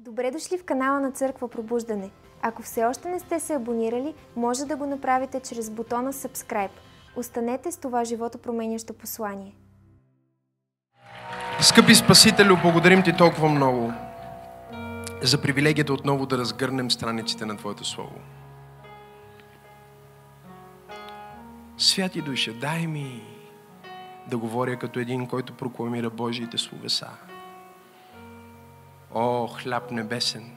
Добре дошли в канала на Църква Пробуждане. Ако все още не сте се абонирали, може да го направите чрез бутона Subscribe. Останете с това живото променящо послание. Скъпи Спасителю, благодарим Ти толкова много за привилегията отново да разгърнем страниците на Твоето Слово. Святи Душа, дай ми да говоря като един, който прокламира Божиите словеса. О, хляб небесен,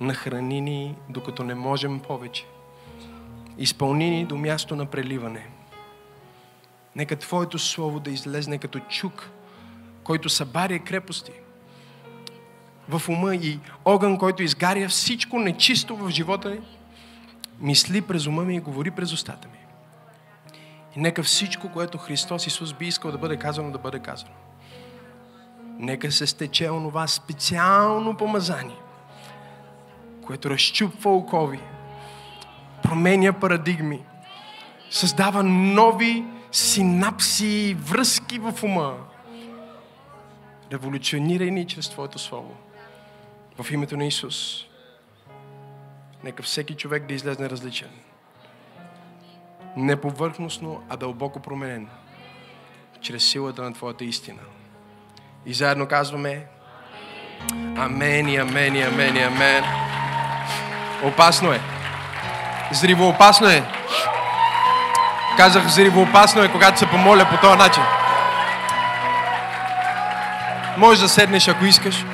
нахрани ни, докато не можем повече. Изпълни ни до място на преливане. Нека Твоето Слово да излезне като чук, който събаря крепости в ума и огън, който изгаря всичко нечисто в живота ни, мисли през ума ми и говори през устата ми. И нека всичко, което Христос Исус би искал да бъде казано, да бъде казано. Нека се стече онова специално помазание, което разчупва окови, променя парадигми, създава нови синапси, връзки в ума. Революционирай ни чрез Твоето Слово. В името на Исус. Нека всеки човек да излезне различен. Не повърхностно, а дълбоко променен. Чрез силата на Твоята истина. И заедно казваме Амен и амен и амен и амен. Опасно е. Зривоопасно е. Казах, зривоопасно е, когато се помоля по този начин. Може да седнеш, ако искаш.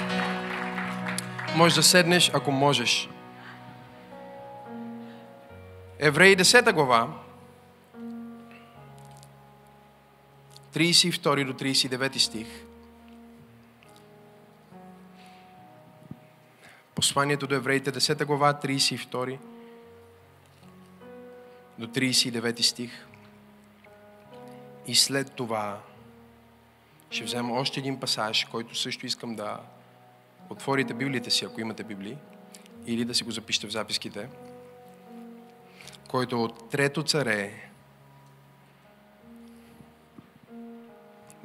Може да седнеш, ако можеш. Евреи 10 глава, 32 до 39 стих. Посланието до евреите 10 глава, 32 до 39 стих. И след това ще взема още един пасаж, който също искам да отворите Библията си, ако имате Библии, или да си го запишете в записките, който е от Трето царе,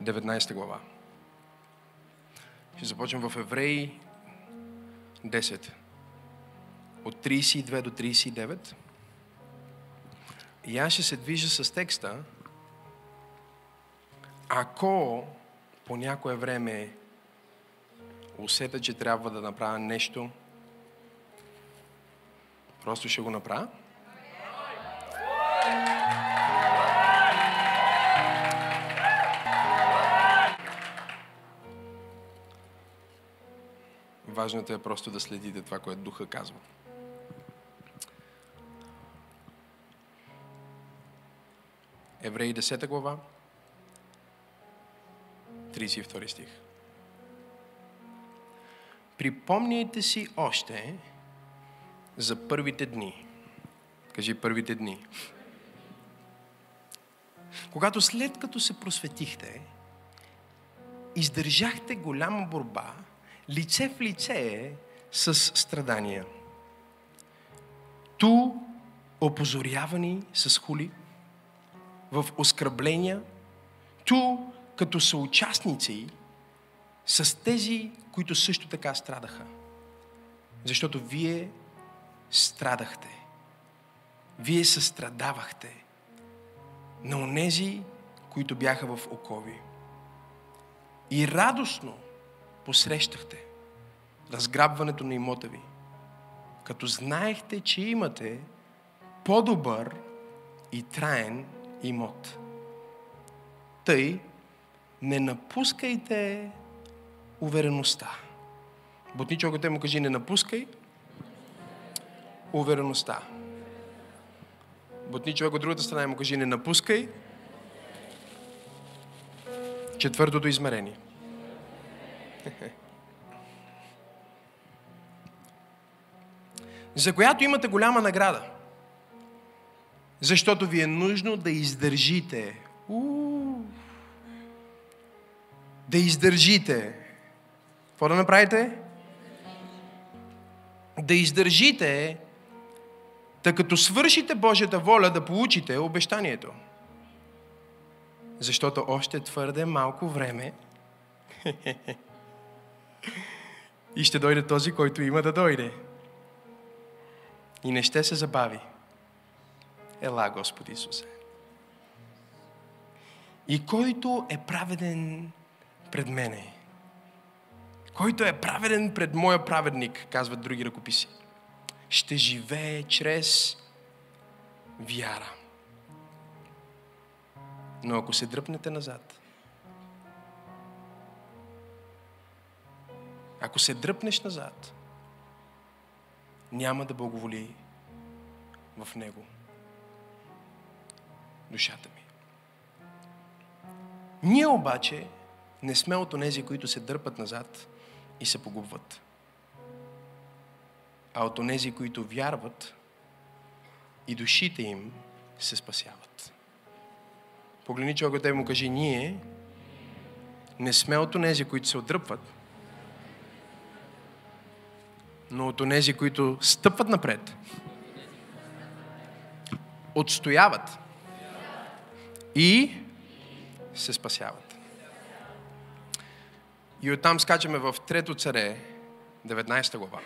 19 глава. Ще започнем в Евреи 10. От 32 до 39. И аз ще се движа с текста, ако по някое време усета, че трябва да направя нещо, просто ще го направя. Важното е просто да следите това, което Духа казва. Евреи 10 глава, 32 стих. Припомняйте си още за първите дни. Кажи първите дни. Когато след като се просветихте, издържахте голяма борба, лице в лице с страдания. Ту опозорявани с хули, в оскърбления, ту като съучастници с тези, които също така страдаха. Защото вие страдахте. Вие състрадавахте на онези, които бяха в окови. И радостно посрещахте разграбването на имота ви, като знаехте, че имате по-добър и траен имот. Тъй не напускайте увереността. Бутни човекът му кажи, не напускай увереността. Бутни човек от другата страна му кажи, не напускай четвъртото измерение. За която имате голяма награда. Защото ви е нужно да издържите. Да издържите. Какво да направите? Да издържите, да като свършите Божията воля да получите обещанието. Защото още твърде малко време И ще дойде този, който има да дойде. И не ще се забави. Ела, Господи Исусе. И който е праведен пред мене, който е праведен пред моя праведник, казват други ръкописи, ще живее чрез вяра. Но ако се дръпнете назад, ако се дръпнеш назад, няма да благоволи в него душата ми. Ние обаче не сме от онези, които се дърпат назад и се погубват, а от онези, които вярват и душите им се спасяват. Погледни човека, те му кажи, ние не сме от онези, които се отдръпват, но от онези, които стъпват напред, отстояват и се спасяват. И оттам скачаме в Трето царе, 19 глава.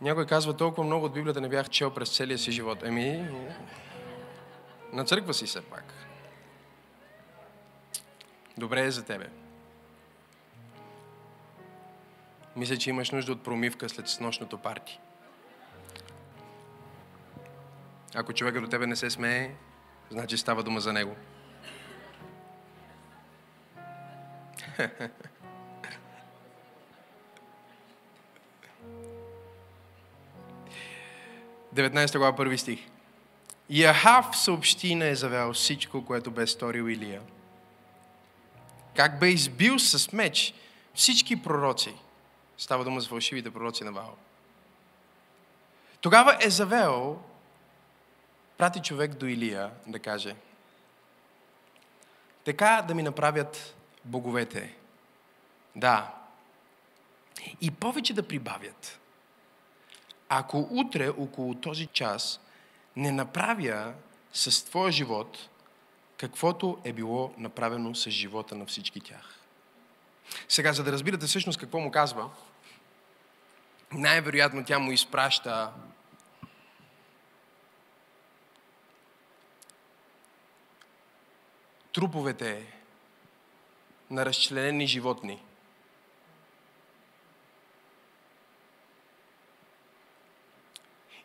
Някой казва, толкова много от Библията не бях чел през целия си живот. Еми, на църква си все пак. Добре е за тебе. Мисля, че имаш нужда от промивка след снощното парти. Ако човека до тебе не се смее, значи става дума за него. 19 глава, първи стих. И Ахав съобщи на Езавел всичко, което бе сторил Илия. Как бе избил с меч всички пророци. Става дума за фалшивите пророци на Ваал. Тогава Езавел прати човек до Илия да каже така да ми направят боговете. Да. И повече да прибавят. Ако утре около този час не направя с твоя живот каквото е било направено с живота на всички тях. Сега, за да разбирате всъщност какво му казва, най-вероятно тя му изпраща труповете на разчленени животни.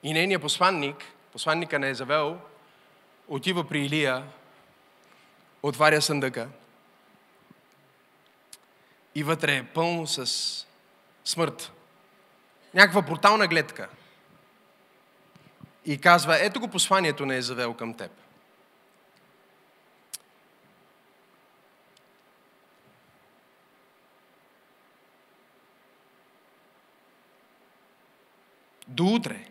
И нейният посланник, посланника на Езавел, отива при Илия, отваря съндъка и вътре е пълно с смърт. Някаква брутална гледка. И казва, ето го посланието на Езавел към теб. До утре.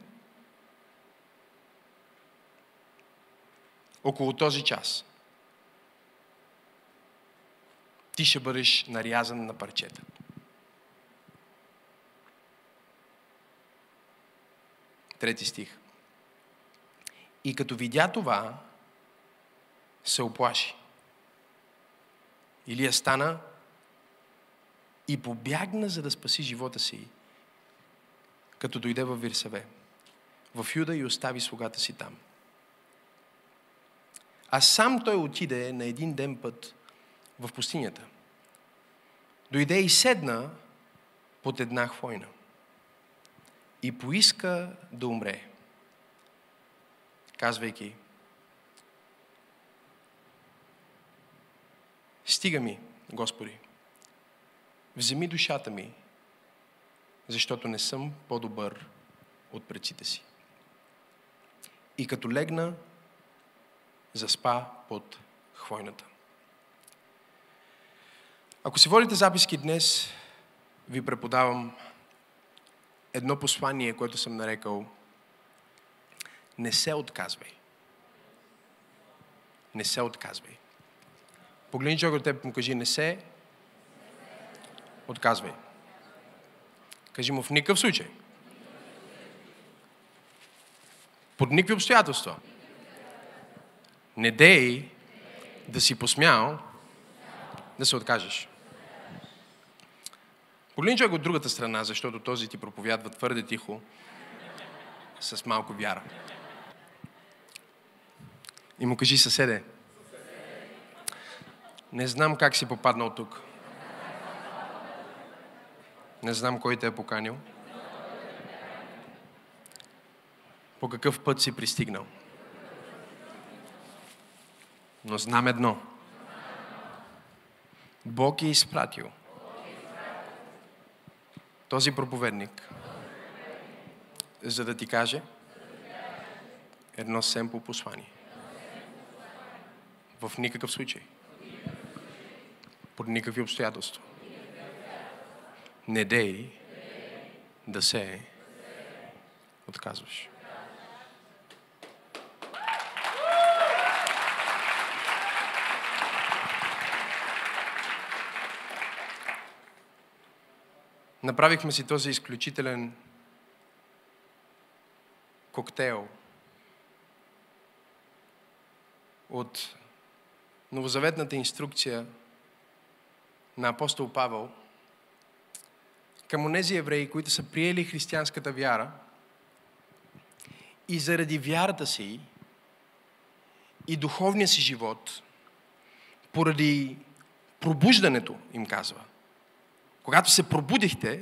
Около този час. Ти ще бъдеш нарязан на парчета. Трети стих. И като видя това, се оплаши. Илия стана и побягна, за да спаси живота си като дойде в Вирсаве, в Юда и остави слугата си там. А сам той отиде на един ден път в пустинята. Дойде и седна под една хвойна и поиска да умре, казвайки, Стига ми, Господи, вземи душата ми защото не съм по-добър от предците си. И като легна, заспа под хвойната. Ако си водите записки днес, ви преподавам едно послание, което съм нарекал Не се отказвай. Не се отказвай. Погледни човек от теб му кажи Не се отказвай. Кажи му в никакъв случай. Под никакви обстоятелства. Не дей да си посмял да се откажеш. Погледни човек от другата страна, защото този ти проповядва твърде тихо, с малко вяра. И му кажи съседе, не знам как си попаднал тук. Не знам кой те е поканил. По какъв път си пристигнал. Но знам едно. Бог е изпратил този проповедник, за да ти каже едно семпо послание. В никакъв случай. Под никакви обстоятелства. Не дей да се отказваш. Направихме си този изключителен коктейл от новозаветната инструкция на апостол Павел към онези евреи, които са приели християнската вяра и заради вярата си и духовния си живот, поради пробуждането, им казва – когато се пробудихте,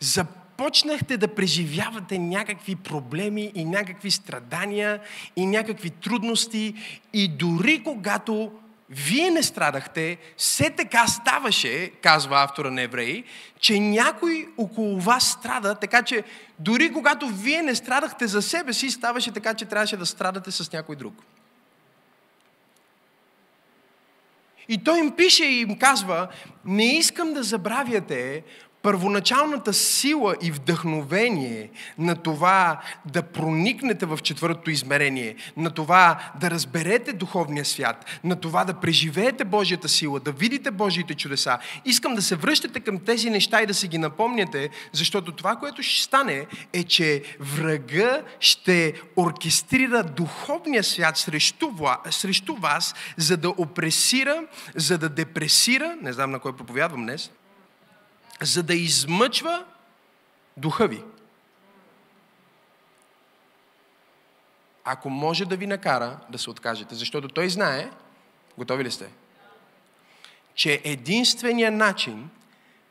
започнахте да преживявате някакви проблеми и някакви страдания и някакви трудности и дори когато вие не страдахте, все така ставаше, казва автора на Евреи, че някой около вас страда, така че дори когато вие не страдахте за себе си, ставаше така, че трябваше да страдате с някой друг. И той им пише и им казва, не искам да забравяте първоначалната сила и вдъхновение на това да проникнете в четвъртото измерение, на това да разберете духовния свят, на това да преживеете Божията сила, да видите Божиите чудеса. Искам да се връщате към тези неща и да се ги напомняте, защото това, което ще стане, е, че врага ще оркестрира духовния свят срещу, срещу вас, за да опресира, за да депресира, не знам на кой проповядвам днес, за да измъчва духа ви. Ако може да ви накара да се откажете, защото той знае, готови ли сте? Че единственият начин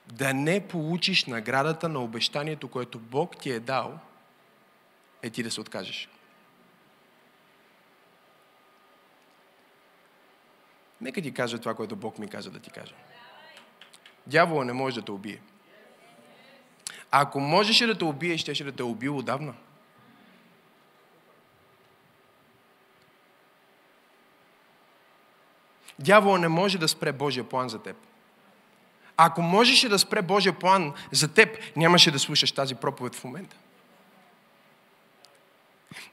да не получиш наградата на обещанието, което Бог ти е дал, е ти да се откажеш. Нека ти кажа това, което Бог ми каза да ти кажа. Дявола не може да те убие. Ако можеше да те убие, щеше да те е убил отдавна. Дявола не може да спре Божия план за теб. Ако можеше да спре Божия план за теб, нямаше да слушаш тази проповед в момента.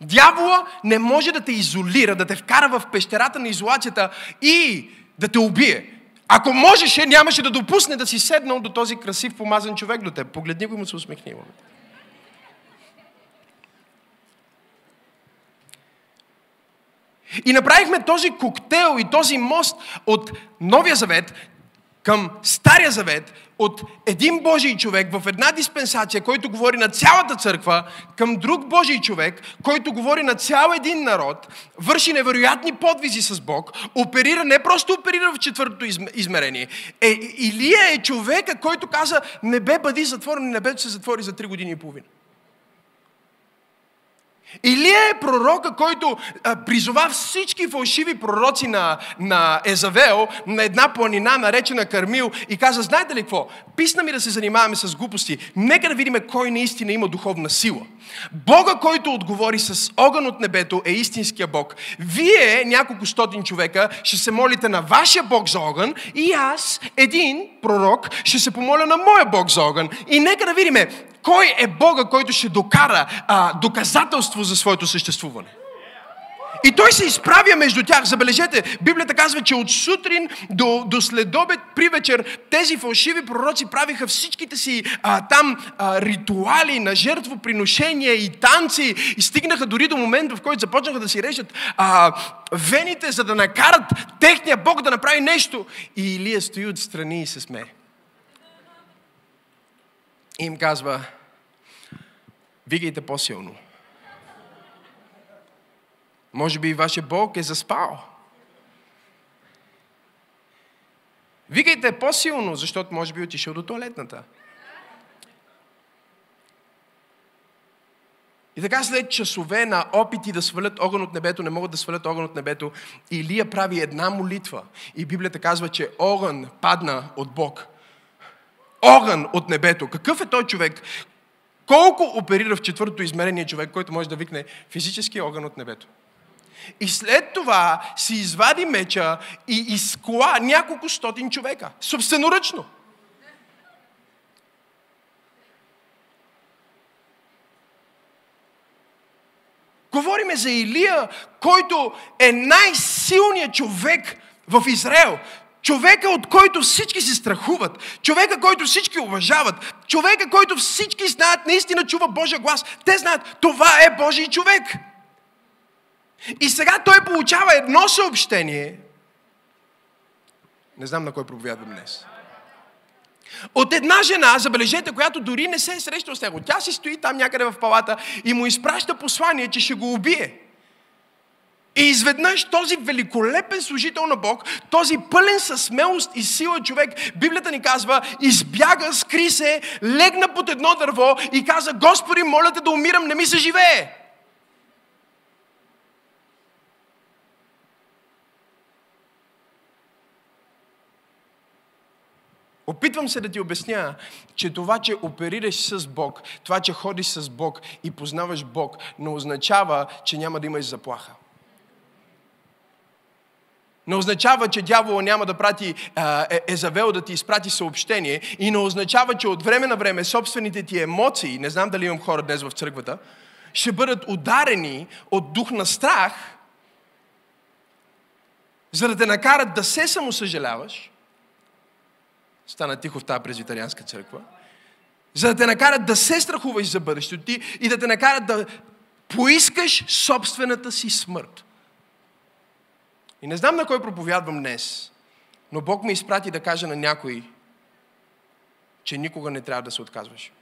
Дявола не може да те изолира, да те вкара в пещерата на изолацията и да те убие. Ако можеше, нямаше да допусне да си седнал до този красив, помазан човек до теб. Погледни го и му се усмехни. И направихме този коктейл и този мост от Новия Завет към Стария Завет от един Божий човек в една диспенсация, който говори на цялата църква, към друг Божий човек, който говори на цял един народ, върши невероятни подвизи с Бог, оперира, не просто оперира в четвъртото измерение. Е, Илия е човека, който каза, небе бъди затворен, небето се затвори за три години и половина. Илия е пророка, който призова всички фалшиви пророци на, на Езавел на една планина, наречена Кармил, и каза, знаете ли какво? Писна ми да се занимаваме с глупости. Нека да видим кой наистина има духовна сила. Бога, който отговори с огън от небето, е истинския Бог. Вие, няколко стотин човека, ще се молите на вашия Бог за огън и аз, един пророк, ще се помоля на моя Бог за огън. И нека да видим кой е Бога, който ще докара а, доказателство за своето съществуване. И той се изправя между тях. Забележете, Библията казва, че от сутрин до, до следобед, при вечер, тези фалшиви пророци правиха всичките си а, там а, ритуали на жертвоприношения и танци и стигнаха дори до момента, в който започнаха да си режат а, вените, за да накарат техния Бог да направи нещо. И Илия стои отстрани и се смее. И им казва, викайте по-силно. Може би и вашия Бог е заспал. Викайте по-силно, защото може би е отишъл до туалетната. И така след часове на опити да свалят огън от небето, не могат да свалят огън от небето, Илия прави една молитва. И Библията казва, че огън падна от Бог. Огън от небето. Какъв е той човек? Колко оперира в четвъртото измерение човек, който може да викне физически огън от небето? И след това си извади меча и изкла няколко стотин човека. Собственоръчно. Говориме за Илия, който е най-силният човек в Израел. Човека, от който всички се страхуват. Човека, който всички уважават. Човека, който всички знаят, наистина чува Божия глас. Те знаят, това е Божий човек. И сега той получава едно съобщение. Не знам на кой проповядвам днес. От една жена, забележете, която дори не се е срещала с него. Тя си стои там някъде в палата и му изпраща послание, че ще го убие. И изведнъж този великолепен служител на Бог, този пълен със смелост и сила човек, Библията ни казва, избяга, скри се, легна под едно дърво и каза, Господи, моля те да умирам, не ми се живее. Опитвам се да ти обясня, че това, че оперираш с Бог, това, че ходиш с Бог и познаваш Бог, не означава, че няма да имаш заплаха. Не означава, че дявола няма да прати е, Езавел да ти изпрати съобщение и не означава, че от време на време собствените ти емоции, не знам дали имам хора днес в църквата, ще бъдат ударени от дух на страх, за да те накарат да се самосъжаляваш Стана тихо в тази презвитарианска църква. За да те накарат да се страхуваш за бъдещето ти и да те накарат да поискаш собствената си смърт. И не знам на кой проповядвам днес, но Бог ме изпрати да кажа на някой, че никога не трябва да се отказваш.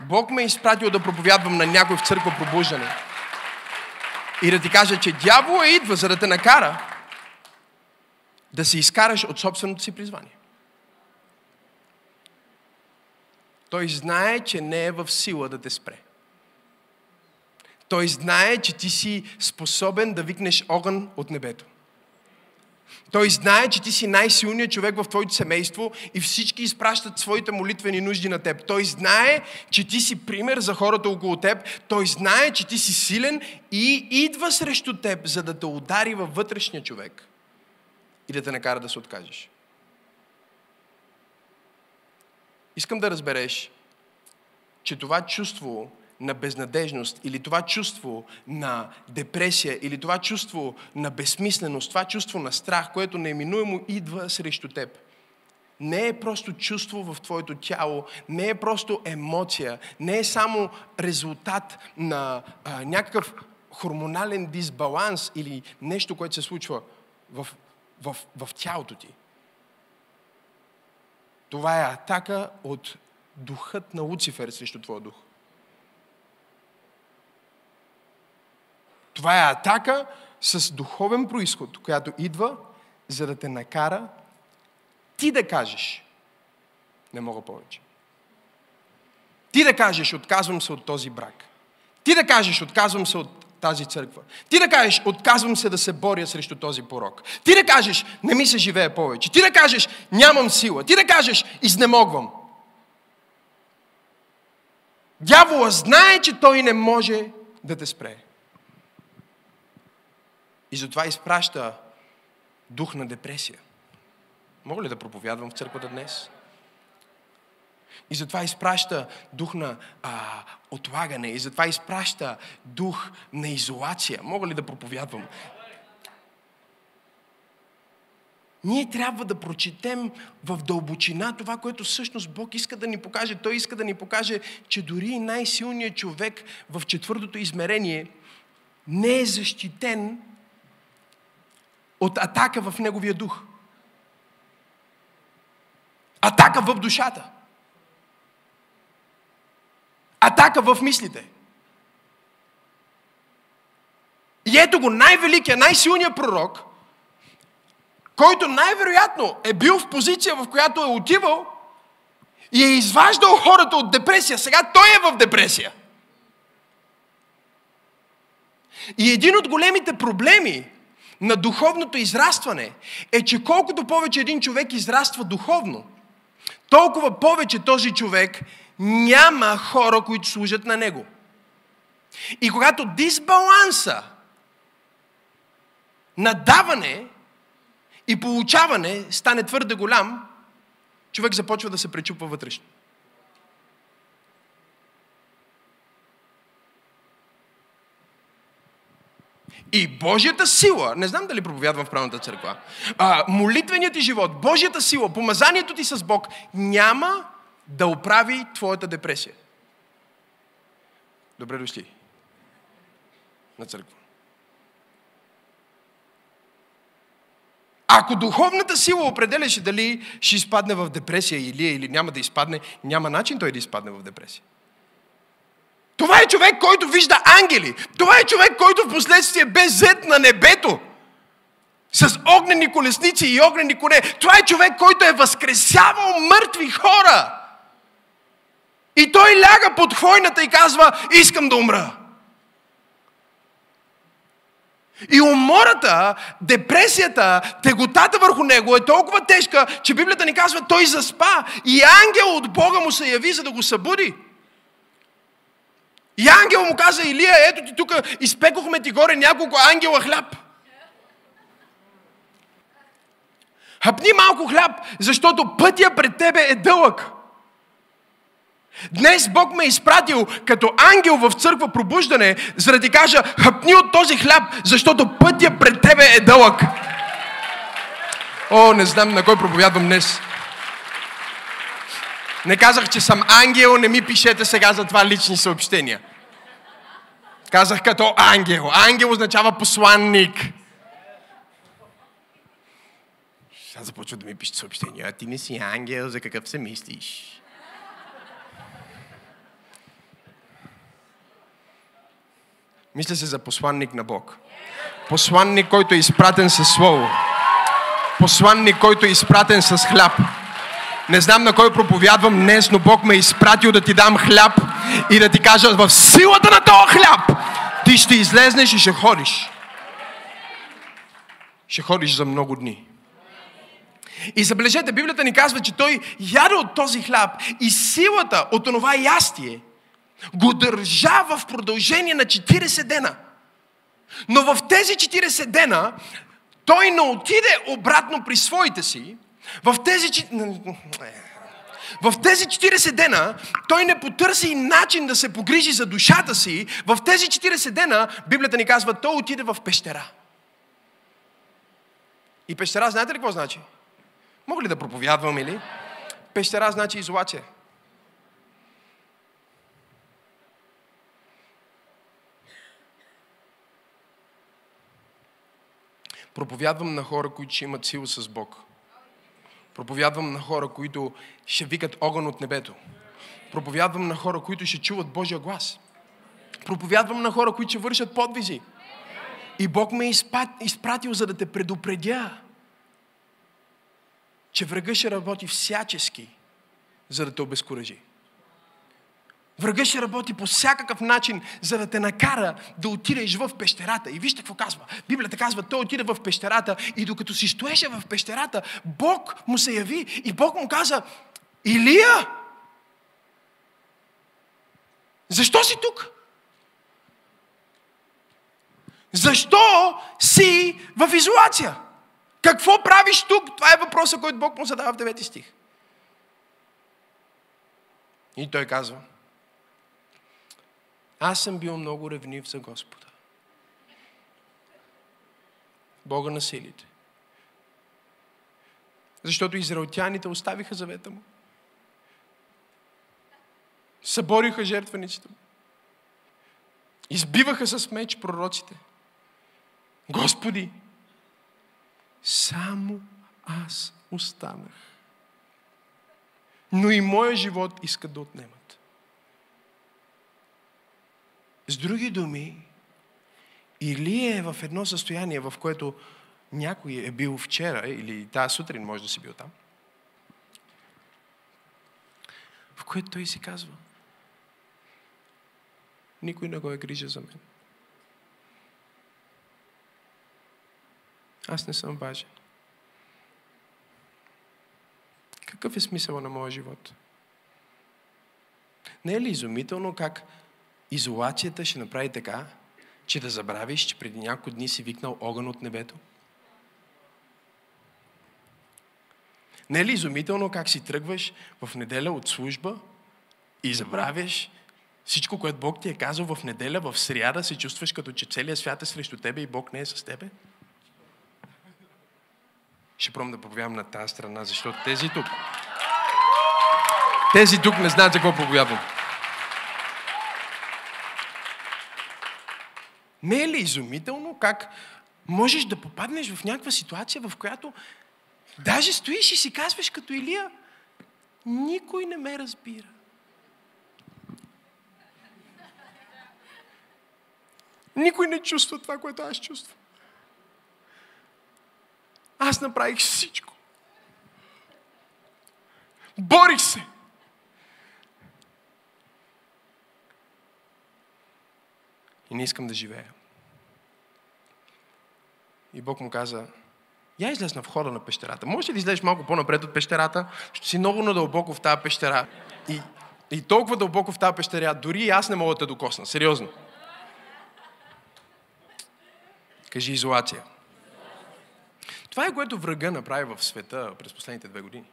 Бог ме е изпратил да проповядвам на някой в църква пробуждане. И да ти кажа, че дявола идва, за да те накара да се изкараш от собственото си призвание. Той знае, че не е в сила да те спре. Той знае, че ти си способен да викнеш огън от небето. Той знае, че ти си най-силният човек в твоето семейство и всички изпращат своите молитвени нужди на теб. Той знае, че ти си пример за хората около теб. Той знае, че ти си силен и идва срещу теб, за да те удари във вътрешния човек и да те накара да се откажеш. Искам да разбереш, че това чувство на безнадежност или това чувство на депресия или това чувство на безсмисленост, това чувство на страх, което неминуемо идва срещу теб, не е просто чувство в твоето тяло, не е просто емоция, не е само резултат на а, някакъв хормонален дисбаланс или нещо, което се случва в, в, в тялото ти. Това е атака от духът на Луцифер срещу твоя дух. Това е атака с духовен происход, която идва, за да те накара ти да кажеш, не мога повече. Ти да кажеш, отказвам се от този брак. Ти да кажеш, отказвам се от тази църква. Ти да кажеш, отказвам се да се боря срещу този порок. Ти да кажеш, не ми се живее повече. Ти да кажеш, нямам сила. Ти да кажеш, изнемогвам. Дявола знае, че той не може да те спре. И затова изпраща дух на депресия. Мога ли да проповядвам в църквата днес? И затова изпраща дух на а, отлагане. И затова изпраща дух на изолация. Мога ли да проповядвам? Ние трябва да прочетем в дълбочина това, което всъщност Бог иска да ни покаже. Той иска да ни покаже, че дори най-силният човек в четвъртото измерение не е защитен от атака в неговия дух. Атака в душата. атака в мислите. И ето го най-великия, най-силният пророк, който най-вероятно е бил в позиция, в която е отивал и е изваждал хората от депресия. Сега той е в депресия. И един от големите проблеми на духовното израстване е, че колкото повече един човек израства духовно, толкова повече този човек няма хора, които служат на него. И когато дисбаланса на даване и получаване стане твърде голям, човек започва да се пречупва вътрешно. И Божията сила, не знам дали проповядвам в правната църква, а, молитвеният ти живот, Божията сила, помазанието ти с Бог няма да оправи твоята депресия. Добре дошли на църква. Ако духовната сила определяше дали ще изпадне в депресия или, или няма да изпадне, няма начин той да изпадне в депресия. Това е човек, който вижда ангели. Това е човек, който в последствие бе зет на небето. С огнени колесници и огнени коне. Това е човек, който е възкресявал мъртви хора. И той ляга под хвойната и казва, искам да умра. И умората, депресията, теготата върху него е толкова тежка, че Библията ни казва, той заспа и ангел от Бога му се яви, за да го събуди. И ангел му каза, Илия, ето ти тук, изпекохме ти горе няколко ангела хляб. Хъпни малко хляб, защото пътя пред тебе е дълъг. Днес Бог ме е изпратил като ангел в църква пробуждане, за да ти кажа, хъпни от този хляб, защото пътя пред тебе е дълъг. О, не знам на кой проповядвам днес. Не казах, че съм ангел, не ми пишете сега за това лични съобщения. Казах като ангел. Ангел означава посланник. Сега започва да ми пишат съобщения. А ти не си ангел, за какъв се мислиш? Мисля се за посланник на Бог. Посланник, който е изпратен със Слово. Посланник, който е изпратен с хляб. Не знам на кой проповядвам днес, но Бог ме е изпратил да ти дам хляб и да ти кажа в силата на този хляб ти ще излезнеш и ще ходиш. Ще ходиш за много дни. И забележете, Библията ни казва, че той яде от този хляб и силата от това ястие го държа в продължение на 40 дена. Но в тези 40 дена той не отиде обратно при своите си. В тези... В тези 40 дена той не потърси начин да се погрижи за душата си. В тези 40 дена Библията ни казва, той отиде в пещера. И пещера, знаете ли какво значи? Мога ли да проповядвам или? Пещера значи изолация. Проповядвам на хора, които ще имат сила с Бог. Проповядвам на хора, които ще викат огън от небето. Проповядвам на хора, които ще чуват Божия глас. Проповядвам на хора, които ще вършат подвизи. И Бог ме е изпратил, за да те предупредя, че врага ще работи всячески, за да те обезкуражи. Врага ще работи по всякакъв начин, за да те накара да отидеш в пещерата. И вижте какво казва. Библията казва, той отиде в пещерата и докато си стоеше в пещерата, Бог му се яви и Бог му каза, Илия, защо си тук? Защо си в изолация? Какво правиш тук? Това е въпросът, който Бог му задава в 9 стих. И той казва, аз съм бил много ревнив за Господа. Бога на силите. Защото израелтяните оставиха завета му. Събориха жертвениците му. Избиваха с меч пророците. Господи, само аз останах. Но и моя живот искат да отнемат. С други думи, Илия е в едно състояние, в което някой е бил вчера или тази сутрин може да си бил там, в което той си казва, никой не го е грижа за мен. Аз не съм важен. Какъв е смисъл на моя живот? Не е ли изумително как изолацията ще направи така, че да забравиш, че преди няколко дни си викнал огън от небето? Не е ли изумително как си тръгваш в неделя от служба и забравяш всичко, което Бог ти е казал в неделя, в сряда се чувстваш като че целият свят е срещу тебе и Бог не е с тебе? Ще пробвам да проповядам на тази страна, защото тези тук, тези тук не знаят за какво проповядвам. Не е ли изумително как можеш да попаднеш в някаква ситуация, в която даже стоиш и си казваш като Илия, никой не ме разбира. Никой не чувства това, което аз чувствам. Аз направих всичко. Борих се. И не искам да живея. И Бог му каза, я излез на входа на пещерата. Може ли да излезеш малко по-напред от пещерата? Ще си много надълбоко в тази пещера. И, и толкова дълбоко в тази пещера, дори и аз не мога да те докосна. Сериозно. Кажи изолация. Това е което врага направи в света през последните две години.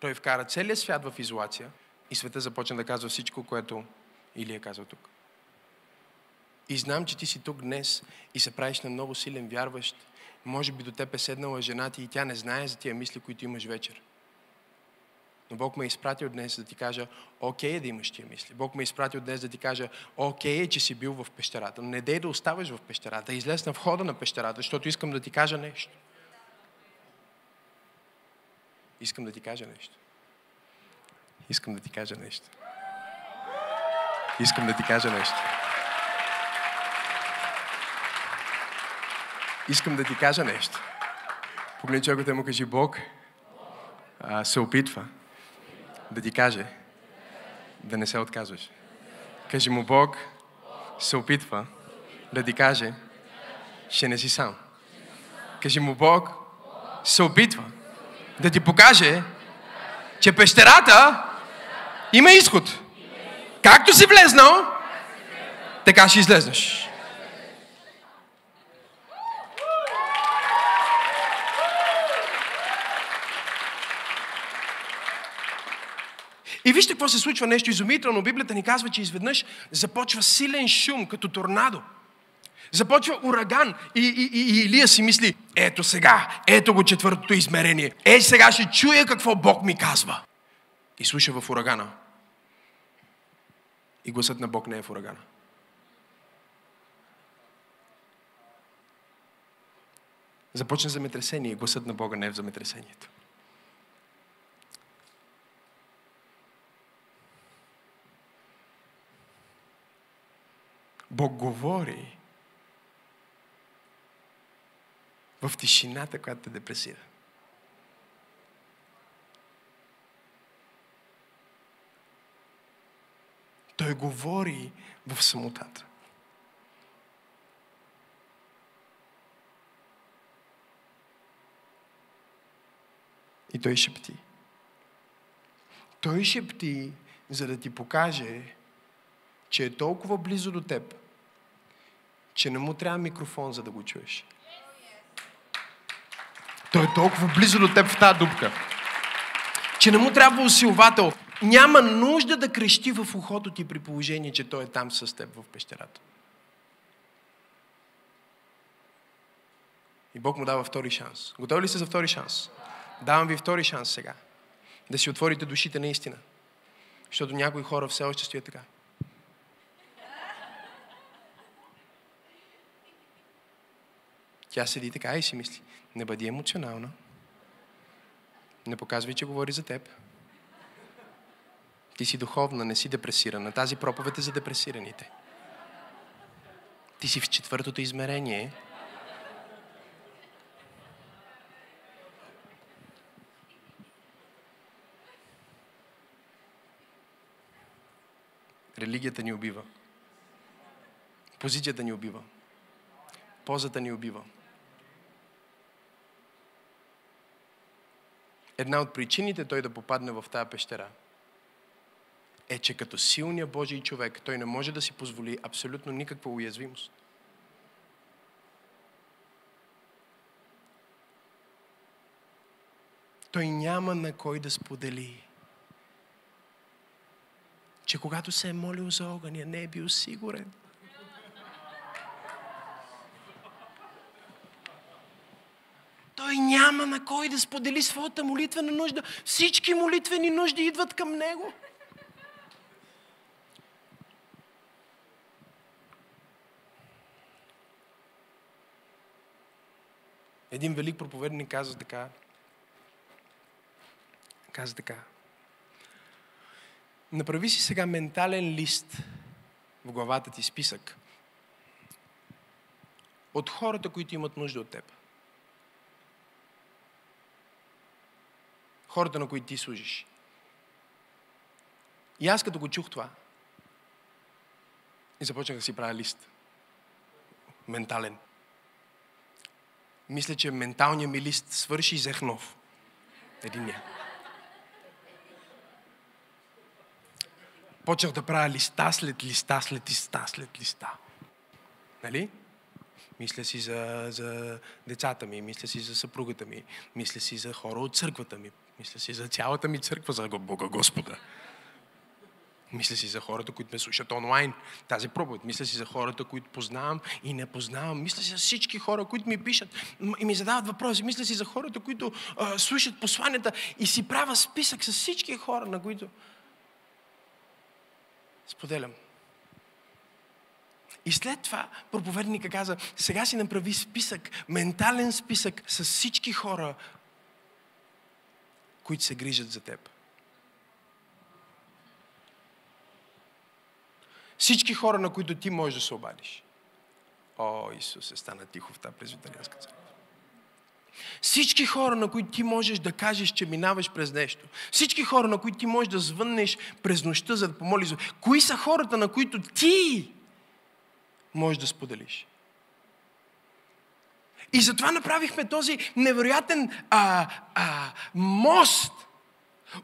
Той вкара целият свят в изолация и света започна да казва всичко, което Или е казал тук. И знам, че ти си тук днес и се правиш на много силен вярващ. Може би до теб е седнала жена ти и тя не знае за тия мисли, които имаш вечер. Но Бог ме е изпратил днес да ти кажа, окей е да имаш тия мисли. Бог ме е изпратил днес да ти кажа, окей е, че си бил в пещерата. Но не дей да оставаш в пещерата. Излез на входа на пещерата, защото искам да ти кажа нещо. Искам да ти кажа нещо. Искам да ти кажа нещо. Искам да ти кажа нещо. Искам да ти кажа нещо. Погледни човекът му кажи, Бог а, се опитва да ти каже да не се отказваш. Кажи му, Бог се опитва да ти каже, ще не си сам. Кажи му, Бог се опитва да ти покаже, че пещерата има изход. Както си влезнал, така ще излезнеш. И вижте какво се случва нещо изумително. Библията ни казва, че изведнъж започва силен шум, като торнадо. Започва ураган и, и, и, Илия си мисли, ето сега, ето го четвъртото измерение. Е, сега ще чуя какво Бог ми казва. И слуша в урагана. И гласът на Бог не е в урагана. Започна земетресение и гласът на Бога не е в земетресението. Бог говори в тишината, която те депресира. Той говори в самотата. И той шепти. Той шепти, за да ти покаже, че е толкова близо до теб, че не му трябва микрофон, за да го чуеш. Той е толкова близо до теб в тази дупка, че не му трябва усилвател. Няма нужда да крещи в ухото ти при положение, че той е там с теб в пещерата. И Бог му дава втори шанс. Готови ли сте за втори шанс? Давам ви втори шанс сега. Да си отворите душите наистина. Защото някои хора все още стоят така. Тя седи така и си мисли, не бъди емоционална. Не показвай, че говори за теб. Ти си духовна, не си депресирана. Тази проповед е за депресираните. Ти си в четвъртото измерение. Религията ни убива. Позицията ни убива. Позата ни убива. Една от причините той да попадне в тази пещера е, че като силния Божий човек той не може да си позволи абсолютно никаква уязвимост. Той няма на кой да сподели, че когато се е молил за огъня, не е бил сигурен. Той няма на кой да сподели своята молитвена нужда. Всички молитвени нужди идват към него. Един велик проповедник каза така. Каза така. Направи си сега ментален лист в главата ти списък от хората, които имат нужда от теб. Хората, на които ти служиш. И аз като го чух това, и започнах да си правя лист. Ментален. Мисля, че менталният ми лист свърши и взех нов. Единия. Почнах да правя листа след листа, след листа, след листа. Нали? Мисля си за, за децата ми, мисля си за съпругата ми, мисля си за хора от църквата ми, мисля си за цялата ми църква, за Бога Господа. Мисля си за хората, които ме слушат онлайн. Тази проповед. Мисля си за хората, които познавам и не познавам. Мисля си за всички хора, които ми пишат и ми задават въпроси. Мисля си за хората, които а, слушат посланията и си правя списък с всички хора, на които споделям. И след това проповедника каза, сега си направи списък, ментален списък с всички хора, които се грижат за теб. Всички хора, на които ти можеш да се обадиш. О, Исус, е стана тихо в тази презвитарианска църква. Всички хора, на които ти можеш да кажеш, че минаваш през нещо. Всички хора, на които ти можеш да звъннеш през нощта, за да помолиш. Кои са хората, на които ти можеш да споделиш? И затова направихме този невероятен а, а, мост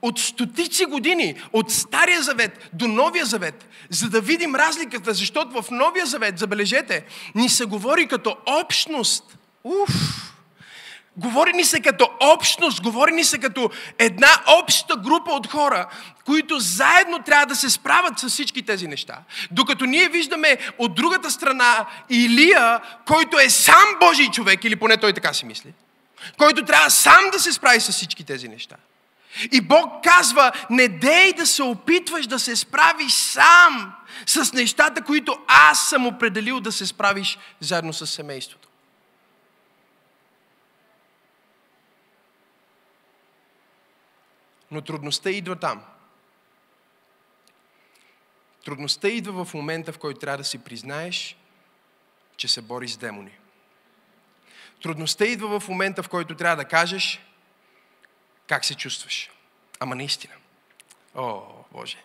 от стотици години, от Стария завет до Новия завет, за да видим разликата, защото в Новия завет, забележете, ни се говори като общност. Уф! Говори ни се като общност, говори ни се като една обща група от хора, които заедно трябва да се справят с всички тези неща. Докато ние виждаме от другата страна Илия, който е сам Божий човек, или поне той така си мисли, който трябва сам да се справи с всички тези неща. И Бог казва, не дей да се опитваш да се справиш сам с нещата, които аз съм определил да се справиш заедно с семейството. Но трудността идва там. Трудността идва в момента, в който трябва да си признаеш, че се бори с демони. Трудността идва в момента, в който трябва да кажеш как се чувстваш. Ама наистина. О, Боже.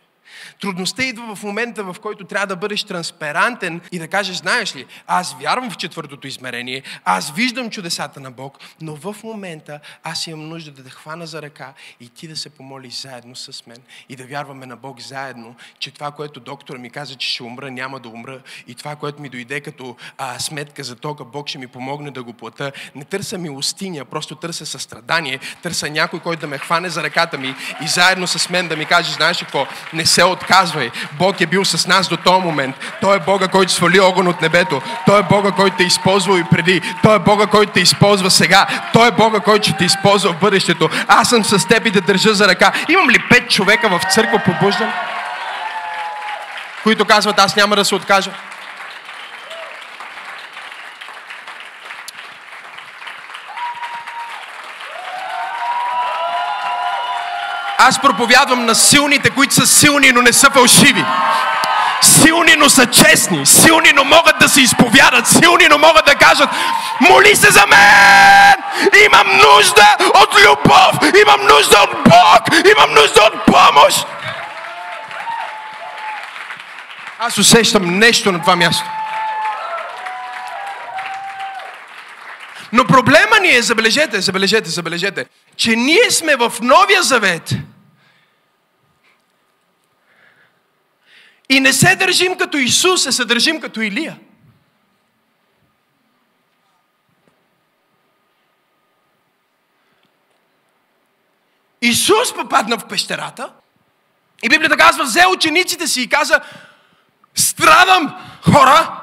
Трудността идва в момента, в който трябва да бъдеш транспарантен и да кажеш, знаеш ли, аз вярвам в четвъртото измерение, аз виждам чудесата на Бог, но в момента аз имам нужда да те хвана за ръка и ти да се помолиш заедно с мен и да вярваме на Бог заедно, че това, което доктора ми каза, че ще умра, няма да умра и това, което ми дойде като а, сметка за тога, Бог ще ми помогне да го плата. Не търся милостиня, просто търся състрадание, търся някой, който да ме хване за ръката ми и заедно с мен да ми каже, знаеш какво, не се отказвай. Бог е бил с нас до този момент. Той е Бога, който свали огън от небето. Той е Бога, който те е използвал и преди. Той е Бога, който те използва сега. Той е Бога, който ще те използва в бъдещето. Аз съм с теб и да държа за ръка. Имам ли пет човека в църква побуждан? Които казват, аз няма да се откажа. Аз проповядвам на силните, които са силни, но не са фалшиви. Силни, но са честни. Силни, но могат да се изповядат. Силни, но могат да кажат Моли се за мен! Имам нужда от любов! Имам нужда от Бог! Имам нужда от помощ! Аз усещам нещо на това място. Но проблема ни е, забележете, забележете, забележете, че ние сме в Новия Завет и не се държим като Исус, а се държим като Илия. Исус попадна в пещерата и Библията казва, взе учениците си и каза, страдам, хора,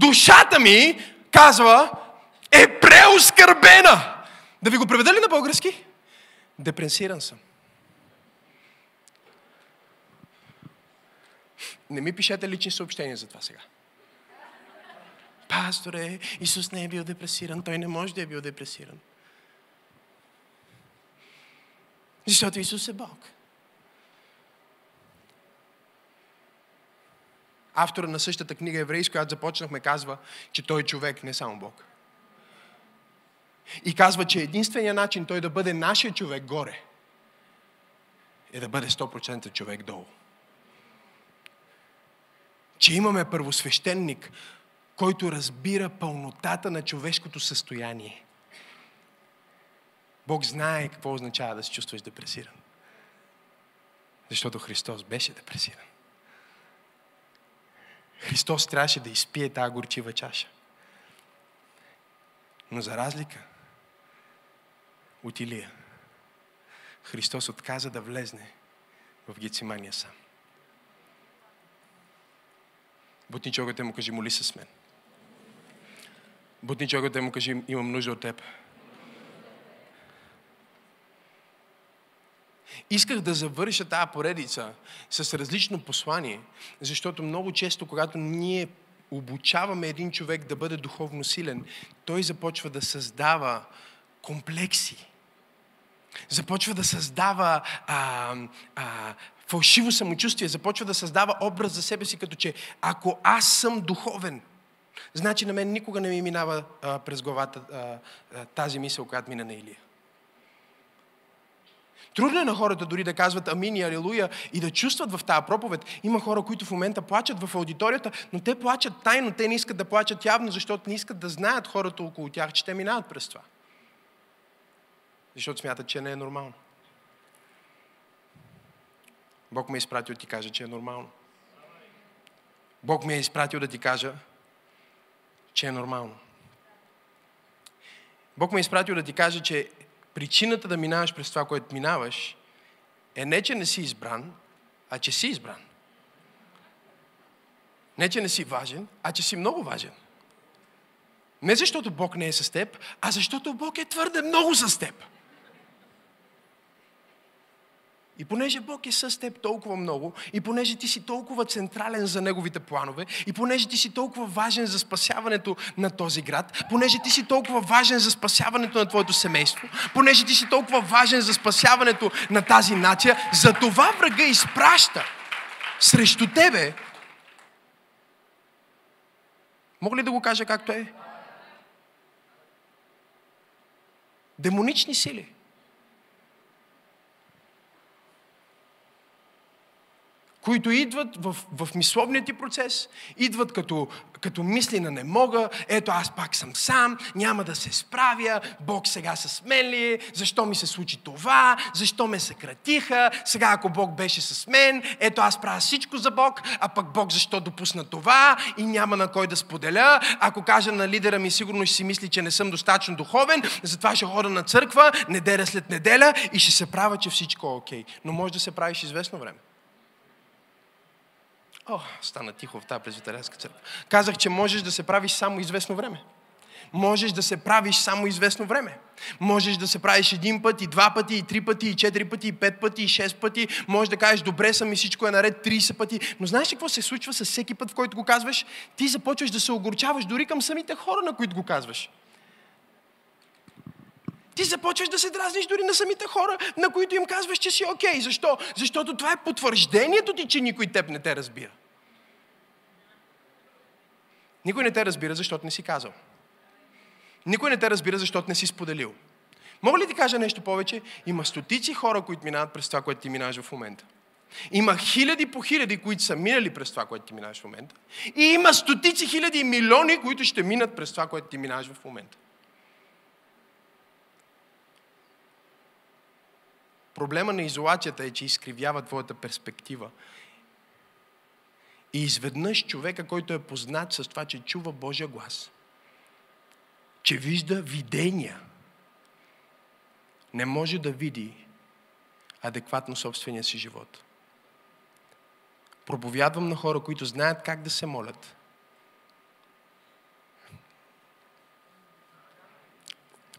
Душата ми, казва, е преоскърбена. Да ви го преведа ли на български? Депресиран съм. Не ми пишете лични съобщения за това сега. Пасторе, Исус не е бил депресиран. Той не може да е бил депресиран. Защото Исус е Бог. Автора на същата книга Еврейска, която започнахме, казва, че той е човек, не само Бог. И казва, че единственият начин той да бъде нашия човек горе е да бъде 100% човек долу. Че имаме първосвещеник, който разбира пълнотата на човешкото състояние. Бог знае какво означава да се чувстваш депресиран. Защото Христос беше депресиран. Христос трябваше да изпие тази горчива чаша. Но за разлика от Илия, Христос отказа да влезне в Гецимания сам. Бутни му кажи, моли се с мен. Бутни му кажи, имам нужда от теб. Исках да завърша тази поредица с различно послание, защото много често, когато ние обучаваме един човек да бъде духовно силен, той започва да създава комплекси. Започва да създава а, а, фалшиво самочувствие, започва да създава образ за себе си, като че ако аз съм духовен, значи на мен никога не ми минава а, през главата а, тази мисъл, която мина на Илия. Трудно е на хората дори да казват амин и алилуя и да чувстват в тази проповед. Има хора, които в момента плачат в аудиторията, но те плачат тайно, те не искат да плачат явно, защото не искат да знаят хората около тях, че те минават през това. Защото смятат, че не е нормално. Бог ме е изпратил да ти кажа, че е нормално. Бог ме е изпратил да ти кажа, че е нормално. Бог ме е изпратил да ти каже, че причината да минаваш през това, което минаваш, е не, че не си избран, а че си избран. Не, че не си важен, а че си много важен. Не защото Бог не е с теб, а защото Бог е твърде много с теб. И понеже Бог е с теб толкова много, и понеже ти си толкова централен за Неговите планове, и понеже ти си толкова важен за спасяването на този град, понеже ти си толкова важен за спасяването на твоето семейство, понеже ти си толкова важен за спасяването на тази нация, за това врага изпраща срещу тебе. Мога ли да го кажа както е? Демонични сили – които идват в, в мисловния ти процес, идват като, като мисли на не мога, ето аз пак съм сам, няма да се справя, Бог сега с мен ли защо ми се случи това, защо ме съкратиха, сега ако Бог беше с мен, ето аз правя всичко за Бог, а пък Бог защо допусна това и няма на кой да споделя, ако кажа на лидера ми, сигурно ще си мисли, че не съм достатъчно духовен, затова ще хода на църква, неделя след неделя и ще се правя, че всичко е окей. Но може да се правиш известно време. О, стана тихо в тази презвитарянска църква. Казах, че можеш да се правиш само известно време. Можеш да се правиш само известно време. Можеш да се правиш един път, и два пъти, и три пъти, и четири пъти, и пет пъти, и шест пъти. Можеш да кажеш, добре съм и всичко е наред 30 пъти. Но знаеш ли какво се случва с всеки път, в който го казваш? Ти започваш да се огорчаваш дори към самите хора, на които го казваш. Ти започваш да се дразниш дори на самите хора, на които им казваш, че си окей. Okay. Защо? Защото това е потвърждението ти, че никой теб не те разбира. Никой не те разбира, защото не си казал. Никой не те разбира, защото не си споделил. Мога ли ти кажа нещо повече? Има стотици хора, които минават през това, което ти минаваш в момента. Има хиляди по хиляди, които са минали през това, което ти минаваш в момента. И има стотици хиляди и милиони, които ще минат през това, което ти минаваш в момента. Проблема на изолацията е, че изкривява твоята перспектива. И изведнъж човека, който е познат с това, че чува Божия глас, че вижда видения, не може да види адекватно собствения си живот. Проповядвам на хора, които знаят как да се молят.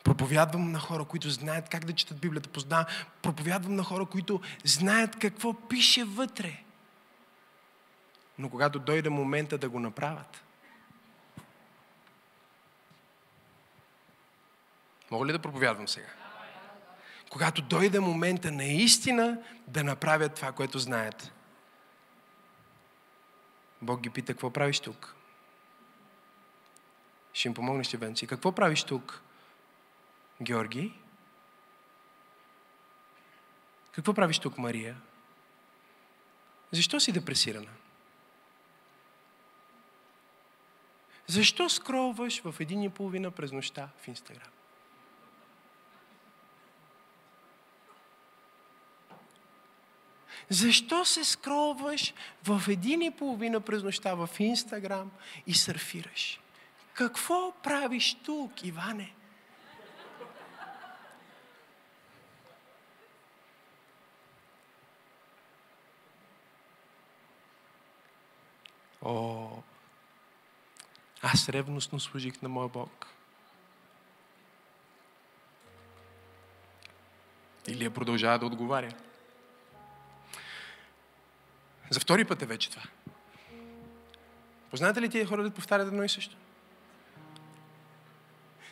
Проповядвам на хора, които знаят как да четат Библията, познавам. Проповядвам на хора, които знаят какво пише вътре. Но когато дойде момента да го направят, Мога ли да проповядвам сега? Когато дойде момента наистина да направят това, което знаят. Бог ги пита, какво правиш тук? Ще им помогнеш ли, Венци? Какво правиш тук, Георги? Какво правиш тук, Мария? Защо си депресирана? Защо скролваш в един и половина през нощта в Инстаграм? Защо се скроваш в един и половина през нощта в Инстаграм и сърфираш? Какво правиш тук, Иване? О, аз ревностно служих на моя Бог. Или я продължава да отговаря. За втори път е вече това. Познавате ли тия хора да повтарят едно и също?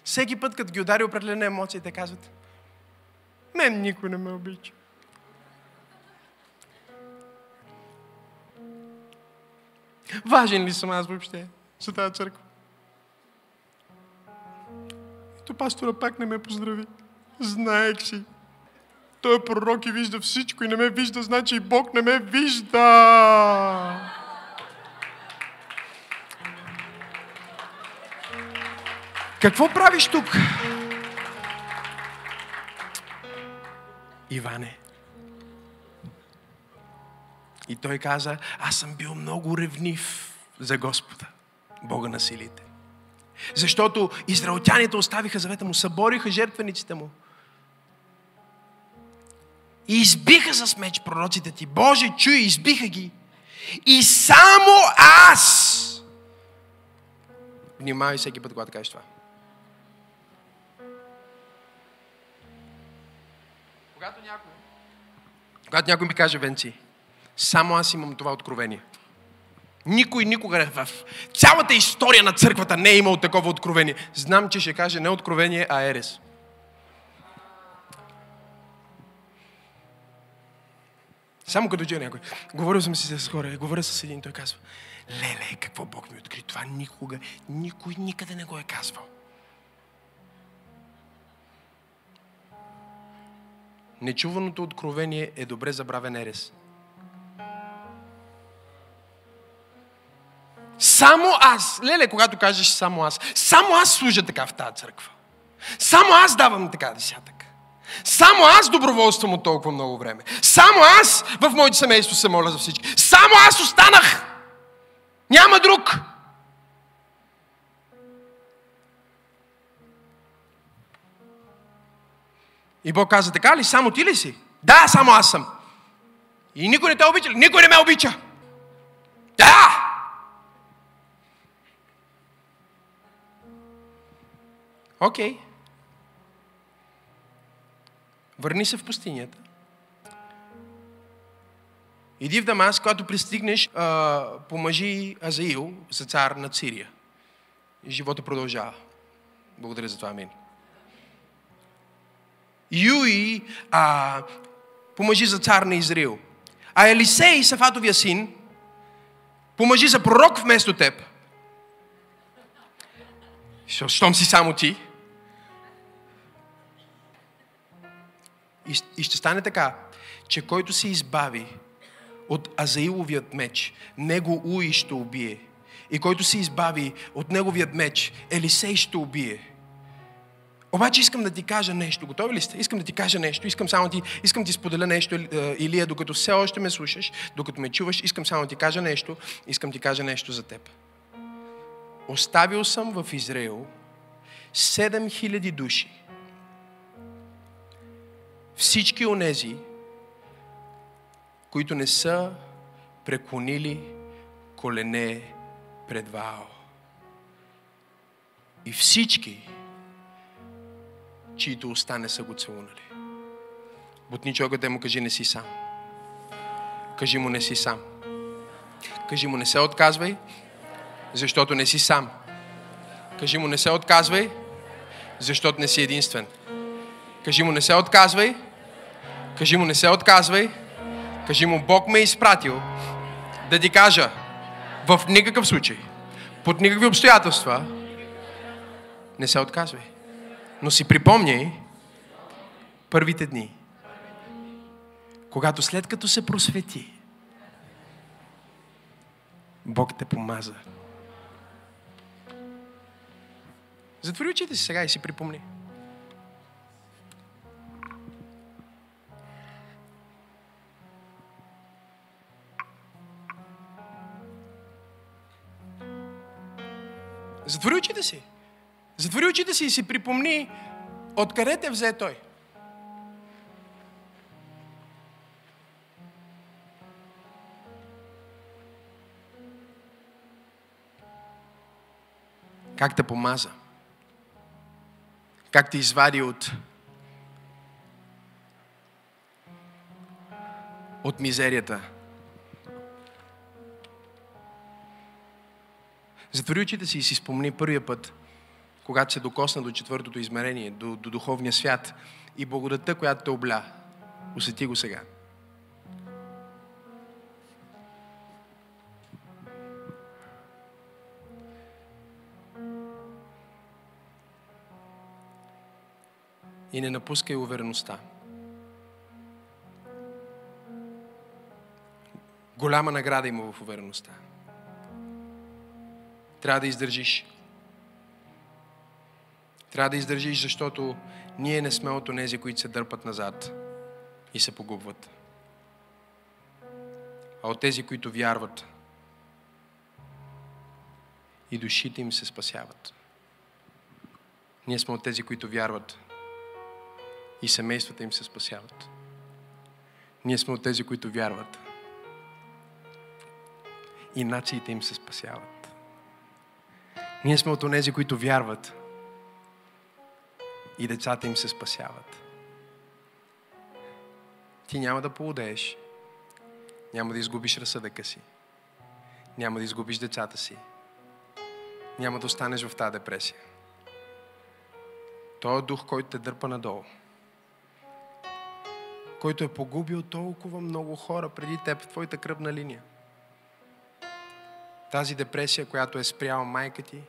Всеки път, като ги удари определена емоция, те казват, мен никой не ме обича. Важен ли съм аз въобще за тази църква? то пастора пак не ме поздрави. Знаех си. Той е пророк и вижда всичко и не ме вижда, значи и Бог не ме вижда. Какво правиш тук? Иване. И той каза, аз съм бил много ревнив за Господа, Бога на силите. Защото израелтяните оставиха завета му, събориха жертвениците му. И избиха с меч пророците ти. Боже, чуй, избиха ги. И само аз. Внимавай всеки път, когато кажеш това. Когато някой, когато някой ми каже, Венци, само аз имам това откровение. Никой никога в цялата история на църквата не е имал такова откровение. Знам, че ще каже не откровение, а ерес. Само като чуя някой. Говорил съм си с хора, говоря с един, той казва, леле, какво Бог ми откри, това никога, никой никъде не го е казвал. Нечуваното откровение е добре забравен ерес. Само аз, леле, когато кажеш само аз, само аз служа така в тази църква. Само аз давам така десятък. Само аз доброволствам от толкова много време. Само аз в моето семейство се моля за всички. Само аз останах. Няма друг. И Бог каза, така ли? Само ти ли си? Да, само аз съм. И никой не те обича? Никой не ме обича. Да! Окей. Okay. Върни се в пустинята. Иди в Дамас, когато пристигнеш, а, помажи Азаил за цар на Сирия. И живота продължава. Благодаря за това, амин. Юи а, помъжи за цар на Израил. А Елисей, Сафатовия син, помъжи за пророк вместо теб. Щом си само ти. И, ще стане така, че който се избави от Азаиловият меч, него Уи ще убие. И който се избави от неговият меч, Елисей ще убие. Обаче искам да ти кажа нещо. Готови ли сте? Искам да ти кажа нещо. Искам само ти, искам ти споделя нещо, е, Илия, докато все още ме слушаш, докато ме чуваш, искам само ти кажа нещо. Искам ти кажа нещо за теб. Оставил съм в Израил 7000 души. Всички онези, които не са преклонили колене пред Вао. И всички, чието уста не са го целунали. Бутни човекът му кажи, не си сам. Кажи му, не си сам. Кажи му, не се отказвай, защото не си сам. Кажи му, не се отказвай, защото не си единствен. Кажи му, не се отказвай. Кажи му, не се отказвай. Кажи му, Бог ме е изпратил да ти кажа в никакъв случай, под никакви обстоятелства, не се отказвай. Но си припомняй първите дни, когато след като се просвети, Бог те помаза. Затвори очите си сега и си припомни. Затвори очите си. Затвори очите си и си припомни откъде те взе той. Как те помаза? Как те извади от от мизерията? Затвори очите си и си спомни първия път, когато се докосна до четвъртото измерение, до, до духовния свят и благодата, която те обля. Усети го сега. И не напускай увереността. Голяма награда има в увереността. Трябва да издържиш. Трябва да издържиш, защото ние не сме от тези, които се дърпат назад и се погубват. А от тези, които вярват и душите им се спасяват. Ние сме от тези, които вярват и семействата им се спасяват. Ние сме от тези, които вярват и нациите им се спасяват. Ние сме от онези, които вярват и децата им се спасяват. Ти няма да поудееш, няма да изгубиш разсъдъка си, няма да изгубиш децата си, няма да останеш в тази депресия. Той е дух, който те дърпа надолу, който е погубил толкова много хора преди теб в твоята кръвна линия. Тази депресия, която е спряла майка ти,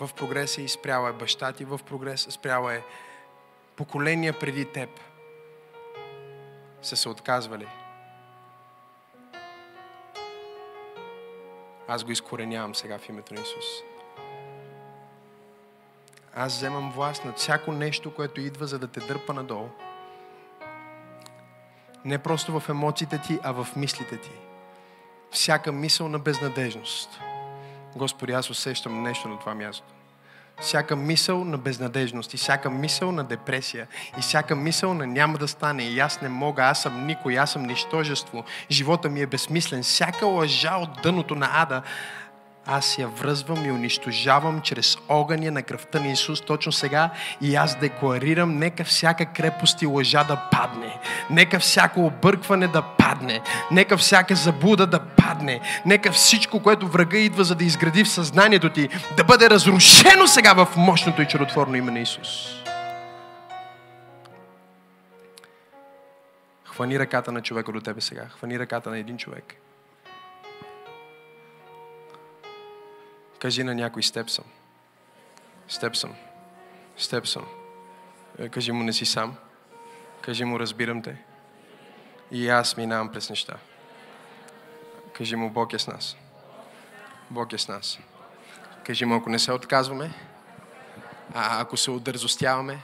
в прогреса и спряла е баща ти, в прогреса спряла е поколения преди теб, са се отказвали. Аз го изкоренявам сега в името на Исус. Аз вземам власт над всяко нещо, което идва, за да те дърпа надолу. Не просто в емоциите ти, а в мислите ти всяка мисъл на безнадежност. Господи, аз усещам нещо на това място. Всяка мисъл на безнадежност и всяка мисъл на депресия и всяка мисъл на няма да стане и аз не мога, аз съм никой, аз съм нищожество, живота ми е безсмислен. Всяка лъжа от дъното на ада, аз я връзвам и унищожавам чрез огъня на кръвта на Исус точно сега и аз декларирам, нека всяка крепост и лъжа да падне. Нека всяко объркване да падне. Нека всяка забуда да падне. Нека всичко, което врага идва за да изгради в съзнанието ти, да бъде разрушено сега в мощното и чудотворно име на Исус. Хвани ръката на човека до тебе сега. Хвани ръката на един човек. Кажи на някой, с теб съм. С теб съм. С теб съм. Е, Кажи му, не си сам. Кажи му, разбирам те. И аз минавам през неща. Кажи му, Бог е с нас. Бог е с нас. Кажи му, ако не се отказваме, а ако се отдързостяваме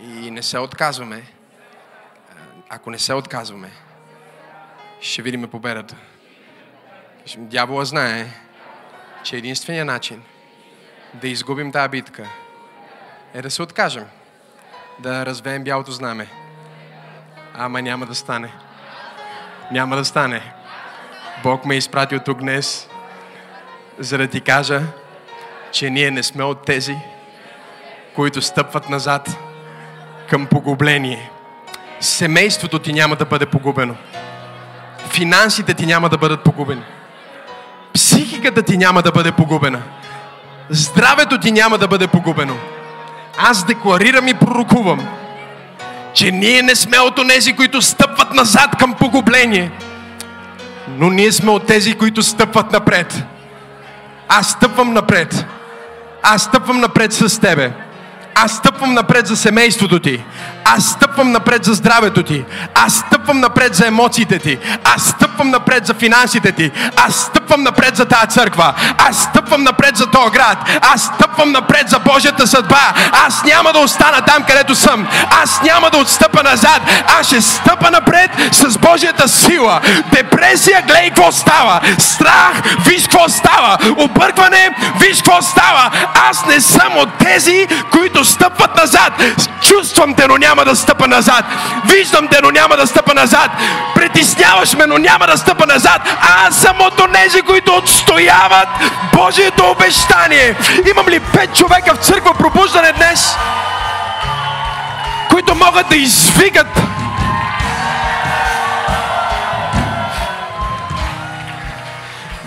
и не се отказваме, ако не се отказваме, ще видим победата. Дявола знае, че единствения начин да изгубим тази битка е да се откажем, да развеем бялото знаме. Ама няма да стане. Няма да стане. Бог ме е изпратил тук днес, за да ти кажа, че ние не сме от тези, които стъпват назад към погубление. Семейството ти няма да бъде погубено. Финансите ти няма да бъдат погубени. Психиката ти няма да бъде погубена. Здравето ти няма да бъде погубено. Аз декларирам и пророкувам, че ние не сме от онези, които стъпват назад към погубление, но ние сме от тези, които стъпват напред. Аз стъпвам напред. Аз стъпвам напред с тебе. Аз стъпвам напред за семейството ти. Аз стъпвам напред за здравето ти. Аз стъпвам напред за емоциите ти. Аз стъпвам напред за финансите ти. Аз стъпвам напред за тази църква. Аз стъпвам напред за този град. Аз стъпвам напред за Божията съдба. Аз няма да остана там, където съм. Аз няма да отстъпа назад. Аз ще стъпа напред с Божията сила. Депресия, гледай какво става. Страх, виж какво става. Объркване, виж какво става. Аз не съм от тези, които стъпват назад. Чувствам те, но няма да стъпа назад. Виждам те, но няма да стъпа назад. Притесняваш ме, но няма да стъпа назад. Аз съм от онези, които отстояват Божието обещание. Имам ли пет човека в църква пробуждане днес, които могат да извикат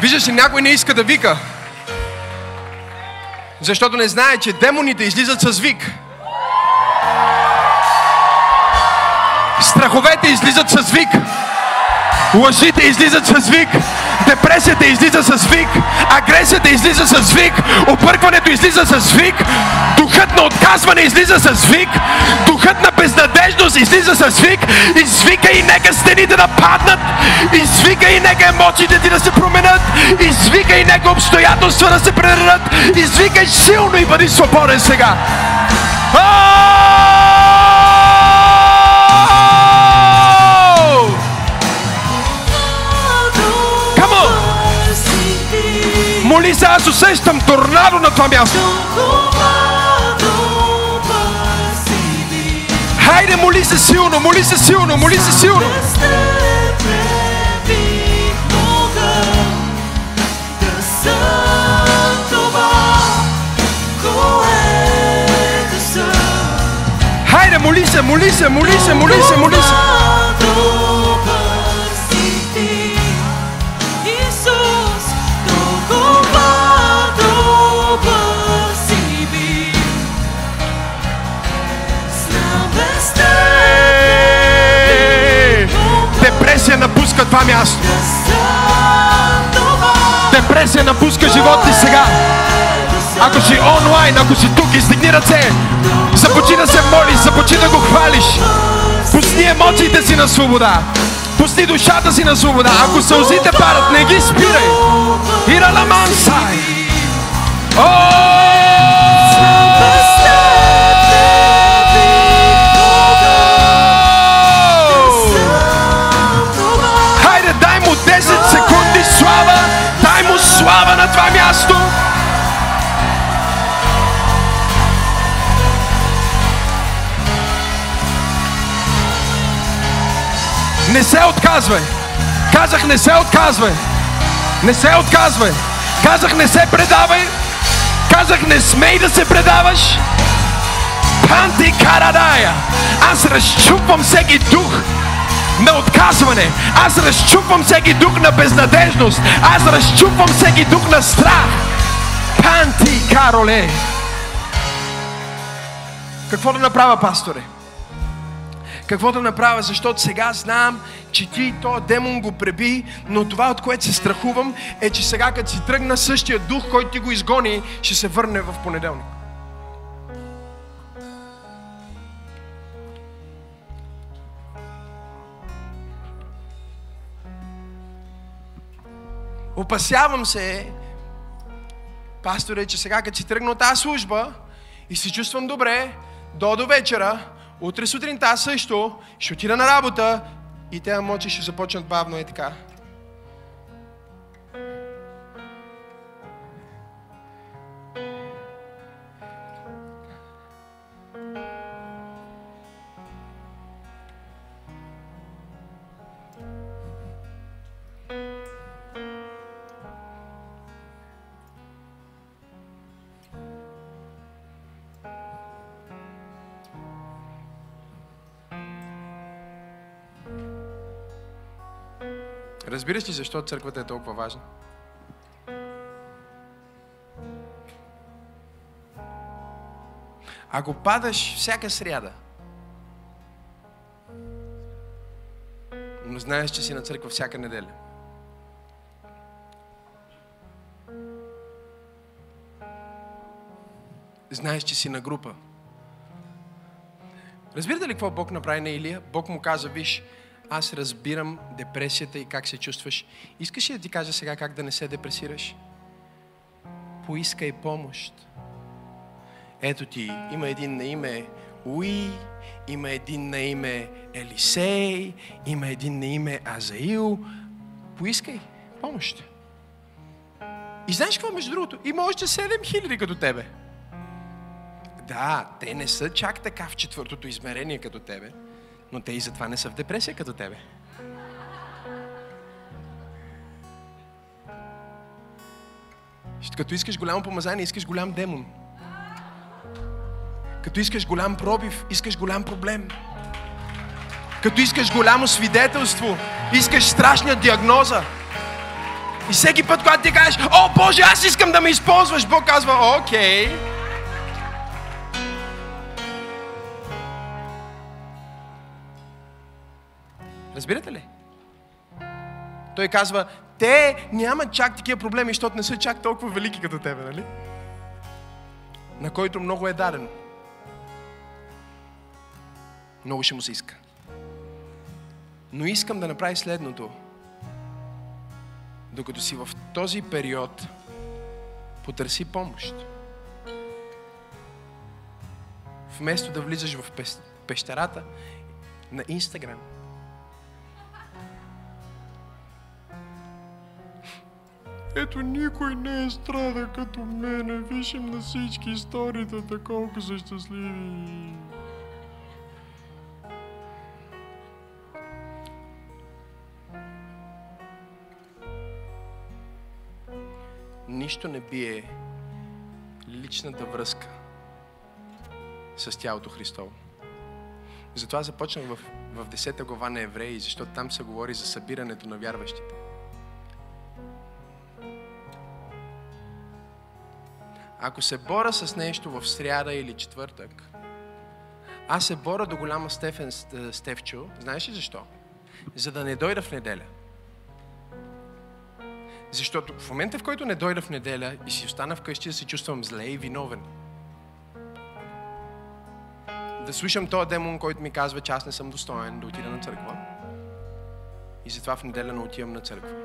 Виждаш ли, някой не иска да вика. Защото не знае, че демоните излизат с вик. Страховете излизат с вик. Лъжите излизат с вик. Депресията излиза с вик. Агресията излиза с вик. Объркването излиза с вик. Духът на отказване излиза с вик. Духът на безнадежност излиза с вик. Извика и нека стените да паднат. Извика и нека емоциите ти да се променят. Извика и нека обстоятелства да се прередат. Извикай силно и бъди свободен сега. Ау! Моли се, аз усещам торнадо на това място. Хайде, моли се силно, моли се силно, моли се силно. Хайде, моли се, моли се, моли се, моли се, моли се. Депресия напуска това място. Депресия напуска живота ти сега. Ако си онлайн, ако си тук, издигни ръце. Започни да се молиш, започни да го хвалиш. Пусни емоциите си на свобода. Пусни душата си на свобода. Ако сълзите падат, не ги спирай. Ираламан сай. Хайде, Не се отказвай. Казах, не се отказвай. Не се отказвай. Казах, не се предавай. Казах, не смей да се предаваш. Панти Карадая. Аз разчупвам всеки дух на отказване. Аз разчупвам всеки дух на безнадежност. Аз разчупвам всеки дух на страх. Панти Кароле. Какво да направя, пасторе? Какво да направя, защото сега знам, че ти този демон го преби, но това, от което се страхувам, е, че сега, като си тръгна същия дух, който ти го изгони, ще се върне в понеделник. Опасявам се, пасторе, че сега като си тръгна от тази служба и се чувствам добре, до до вечера, утре сутринта също, ще отида на работа и те мочи ще започнат бавно и така. Разбираш ли защо църквата е толкова важна? Ако падаш всяка сряда, но знаеш, че си на църква всяка неделя, знаеш, че си на група. Разбирате ли какво Бог направи на Илия? Бог му каза, виж, аз разбирам депресията и как се чувстваш. Искаш ли да ти кажа сега как да не се депресираш? Поискай помощ. Ето ти, има един на име Уи, има един на име Елисей, има един на име Азаил. Поискай помощ. И знаеш какво, между другото? Има още 7000 като тебе. Да, те не са чак така в четвъртото измерение като тебе но те и затова не са в депресия като тебе. Като искаш голямо помазание, искаш голям демон. Като искаш голям пробив, искаш голям проблем. Като искаш голямо свидетелство, искаш страшна диагноза. И всеки път, когато ти кажеш, о Боже, аз искам да ме използваш, Бог казва, окей. Okay. Разбирате ли? Той казва, те нямат чак такива проблеми, защото не са чак толкова велики като тебе, нали? На който много е даден. Много ще му се иска. Но искам да направи следното. Докато си в този период, потърси помощ. Вместо да влизаш в пещерата на Инстаграм, Ето никой не е страда като мене. Вижим на всички историята, колко са щастливи. Нищо не бие личната връзка с тялото Христово. Затова започнах в, в 10 глава на Евреи, защото там се говори за събирането на вярващите. Ако се боря с нещо в сряда или четвъртък, аз се боря до голяма степен, Стевчо. Знаеш ли защо? За да не дойда в неделя. Защото в момента, в който не дойда в неделя и си остана вкъщи да се чувствам зле и виновен, да слушам този демон, който ми казва, че аз не съм достоен да отида на църква. И затова в неделя не отивам на църква.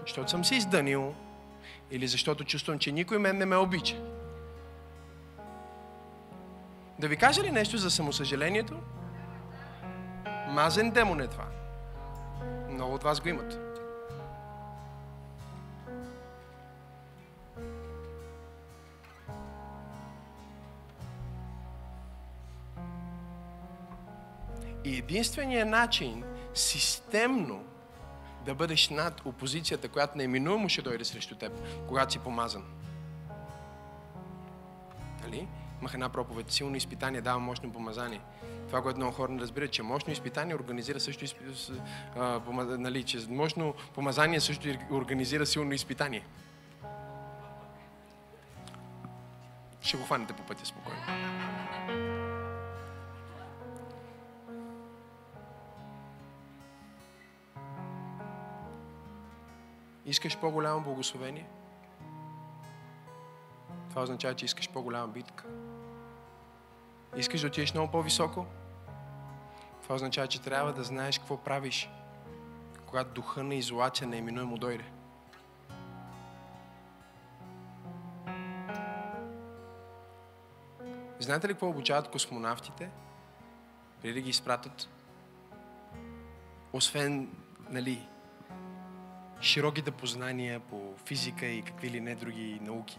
Защото съм се издънил или защото чувствам, че никой мен не ме обича. Да ви кажа ли нещо за самосъжалението? Мазен демон е това. Много от вас го имат. И единственият начин системно да бъдеш над опозицията, която неминуемо ще дойде срещу теб, когато си помазан. Нали? имах една проповед. Силно изпитание дава мощно помазание. Това, което много хора не разбират, че мощно изпитание организира също изп... а, помаз... нали, че мощно помазание също организира силно изпитание. Ще го хванете по пътя спокойно. Искаш по-голямо благословение? Това означава, че искаш по-голяма битка. Искаш да отидеш много по-високо? Това означава, че трябва да знаеш какво правиш, когато духа на изолация неиминуемо дойде. Знаете ли какво обучават космонавтите? Преди да ги изпратят? Освен, нали, широките познания по физика и какви ли не други науки.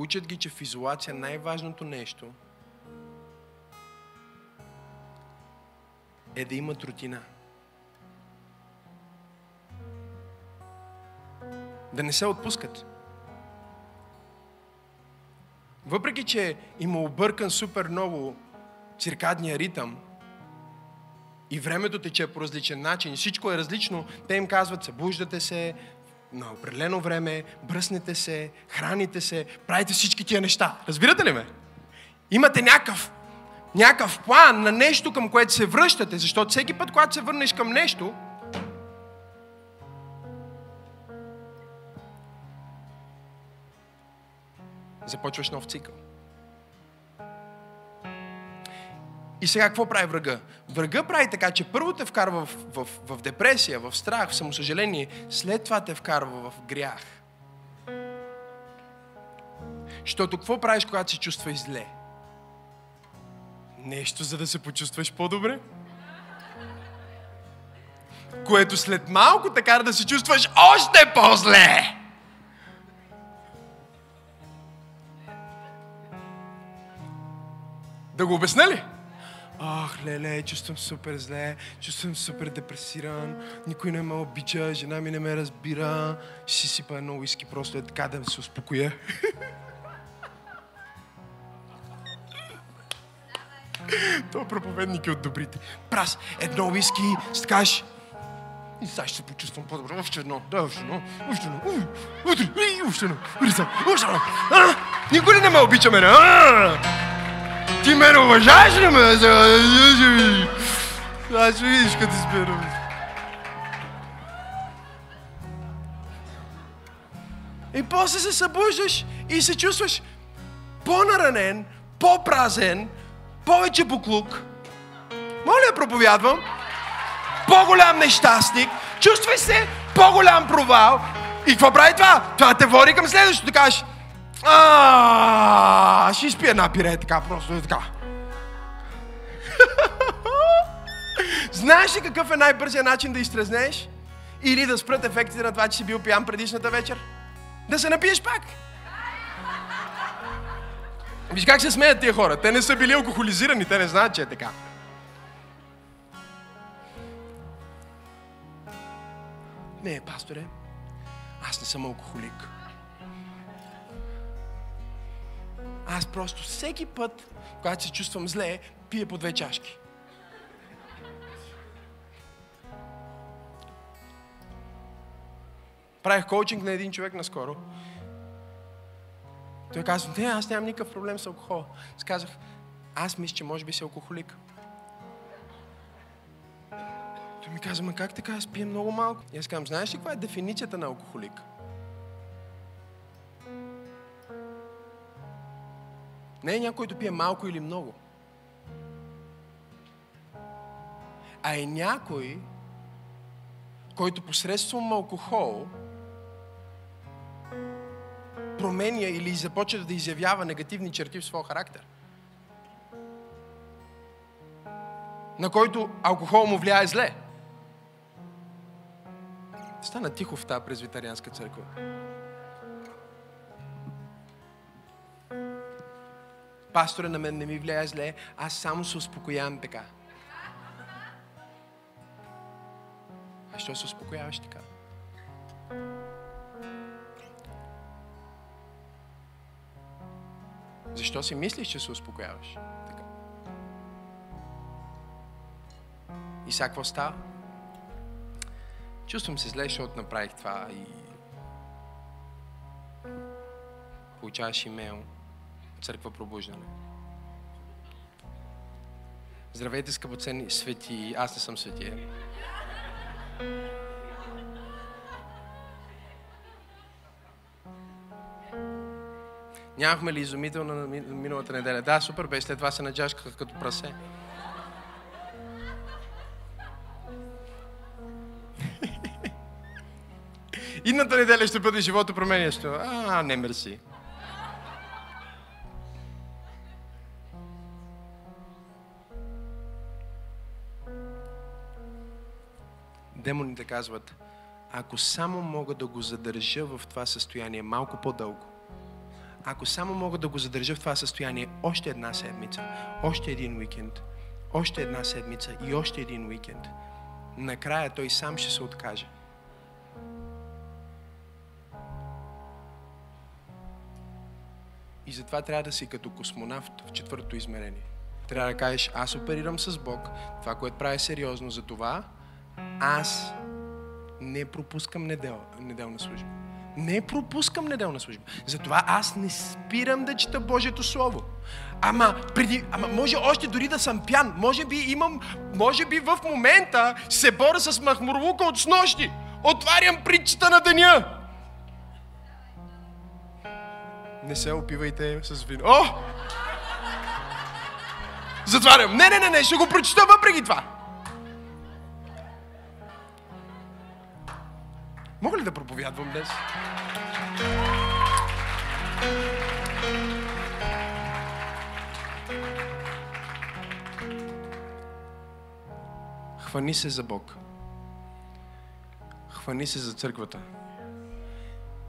Учат ги, че в изолация най-важното нещо е да имат рутина. Да не се отпускат. Въпреки, че има объркан супер много циркадния ритъм и времето тече по различен начин, всичко е различно, те им казват, събуждате се на определено време, бръснете се, храните се, правите всички тия неща. Разбирате ли ме? Имате някакъв, някакъв план на нещо, към което се връщате, защото всеки път, когато се върнеш към нещо, започваш нов цикъл. И сега какво прави врага? Врага прави така, че първо те вкарва в, в, в депресия, в страх, в самосъжаление, след това те вкарва в грях. Защото какво правиш, когато се чувстваш зле? Нещо, за да се почувстваш по-добре? Което след малко те кара да се чувстваш още по-зле. Да го обясня ли? Ах, леле, чувствам супер зле, чувствам супер депресиран, никой не ме обича, жена ми не ме разбира, ще си сипа едно уиски, просто е така да се успокоя. Това проповедник е от добрите. Прас, едно уиски, скаш. И сега ще се почувствам по-добре. Още едно, да, още едно, още едно, едно, още още едно. Никой не ме обича мене? Ти ме уважаваш ли ме? Аз ще видиш като спирам. И после се събуждаш и се чувстваш по-наранен, по-празен, повече буклук. Моля проповядвам. По-голям нещастник. Чувствай се по-голям провал. И какво прави това? Това те води към следващото. Кажеш, а, ще изпия една пире така, просто е така. Знаеш ли какъв е най-бързият начин да изтрезнеш? Или да спрат ефектите на това, че си бил пиян предишната вечер? Да се напиеш пак. Виж как се смеят тия хора. Те не са били алкохолизирани, те не знаят, че е така. Не, пасторе, аз не съм алкохолик. Аз просто всеки път, когато се чувствам зле, пия по две чашки. Правих коучинг на един човек наскоро. Той казва, не, аз нямам никакъв проблем с алкохол. Аз казах, аз мисля, че може би си алкохолик. Той ми каза, ма как така, аз пия много малко. И аз казвам, знаеш ли каква е дефиницията на алкохолик? Не е някой, който пие малко или много. А е някой, който посредством алкохол променя или започва да изявява негативни черти в своя характер. На който алкохол му влияе зле. Стана тихо в тази презвитарианска църква. Пастора на мен не ми влияе зле, аз само се успокоявам така. А що се успокояваш така? Защо си мислиш, че се успокояваш? Така. И сега какво става? Чувствам се зле, защото направих това и получаваш имейл църква пробуждане. Здравейте, скъпоценни свети. Аз не съм светия. Нямахме ли изумително на ми- миналата неделя? Да, супер бе. След това се наджашкаха като прасе. Идната неделя ще бъде живото променящо. А, не мерси. Демоните казват, ако само мога да го задържа в това състояние малко по-дълго, ако само мога да го задържа в това състояние още една седмица, още един уикенд, още една седмица и още един уикенд, накрая той сам ще се откаже. И затова трябва да си като космонавт в четвъртото измерение. Трябва да кажеш, аз оперирам с Бог, това, което правя е сериозно, за това аз не пропускам недел, неделна служба. Не пропускам неделна служба. Затова аз не спирам да чета Божието Слово. Ама, преди, ама може още дори да съм пян. Може би имам, може би в момента се боря с махмурлука от снощи. Отварям притчата на деня. Не се опивайте с вино. О! Затварям. Не, не, не, не, ще го прочета въпреки това. Мога ли да проповядвам днес? Хвани се за Бог. Хвани се за църквата.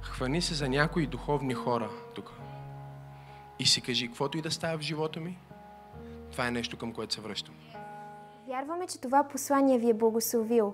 Хвани се за някои духовни хора тук. И си кажи, каквото и да става в живота ми, това е нещо към което се връщам. Вярваме, че това послание ви е благословило.